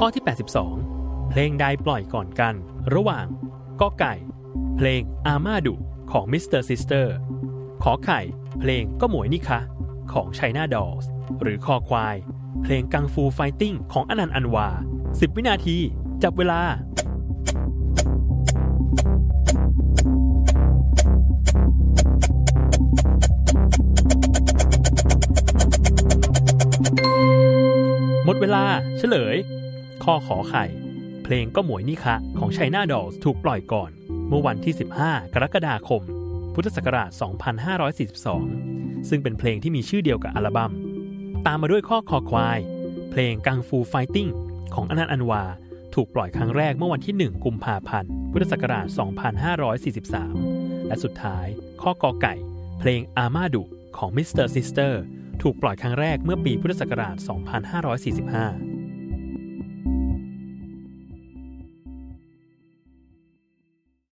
ข้อที่ 82 เพลงใดปล่อยก่อนกัน ระหว่างกอไก่ เพลงอาม่าดุของ Mr. Sister ขอไข่ เพลงก็หมวยนี่คะของ China Dolls หรือคอควาย เพลง Kung Fu Fighting ของอนัน อันวา 10 วินาที จับเวลาหมดเวลาเฉลย ข้อขอไข่ เพลงก็หมวยนี่คะ ของไชน่าดอลถูกปล่อยก่อน เมื่อวันที่ 15 กรกฎาคม พุทธศักราช 2542 ซึ่งเป็นเพลงที่มีชื่อเดียวกับอัลบัม้ม ตามมาด้วยข้อคอควาย เพลงกังฟูไฟติ้งของอนันต์อันวา ถูกปล่อยครั้งแรกเมื่อวันที่ 1 กุมภาพันธ์ พุทธศักราช 2543 และสุดท้าย ข้อกอไก่ เพลงอามาดุของ Mr. Sister ถูกปล่อยครั้งแรกเมื่อปีพุทธศักราช 2545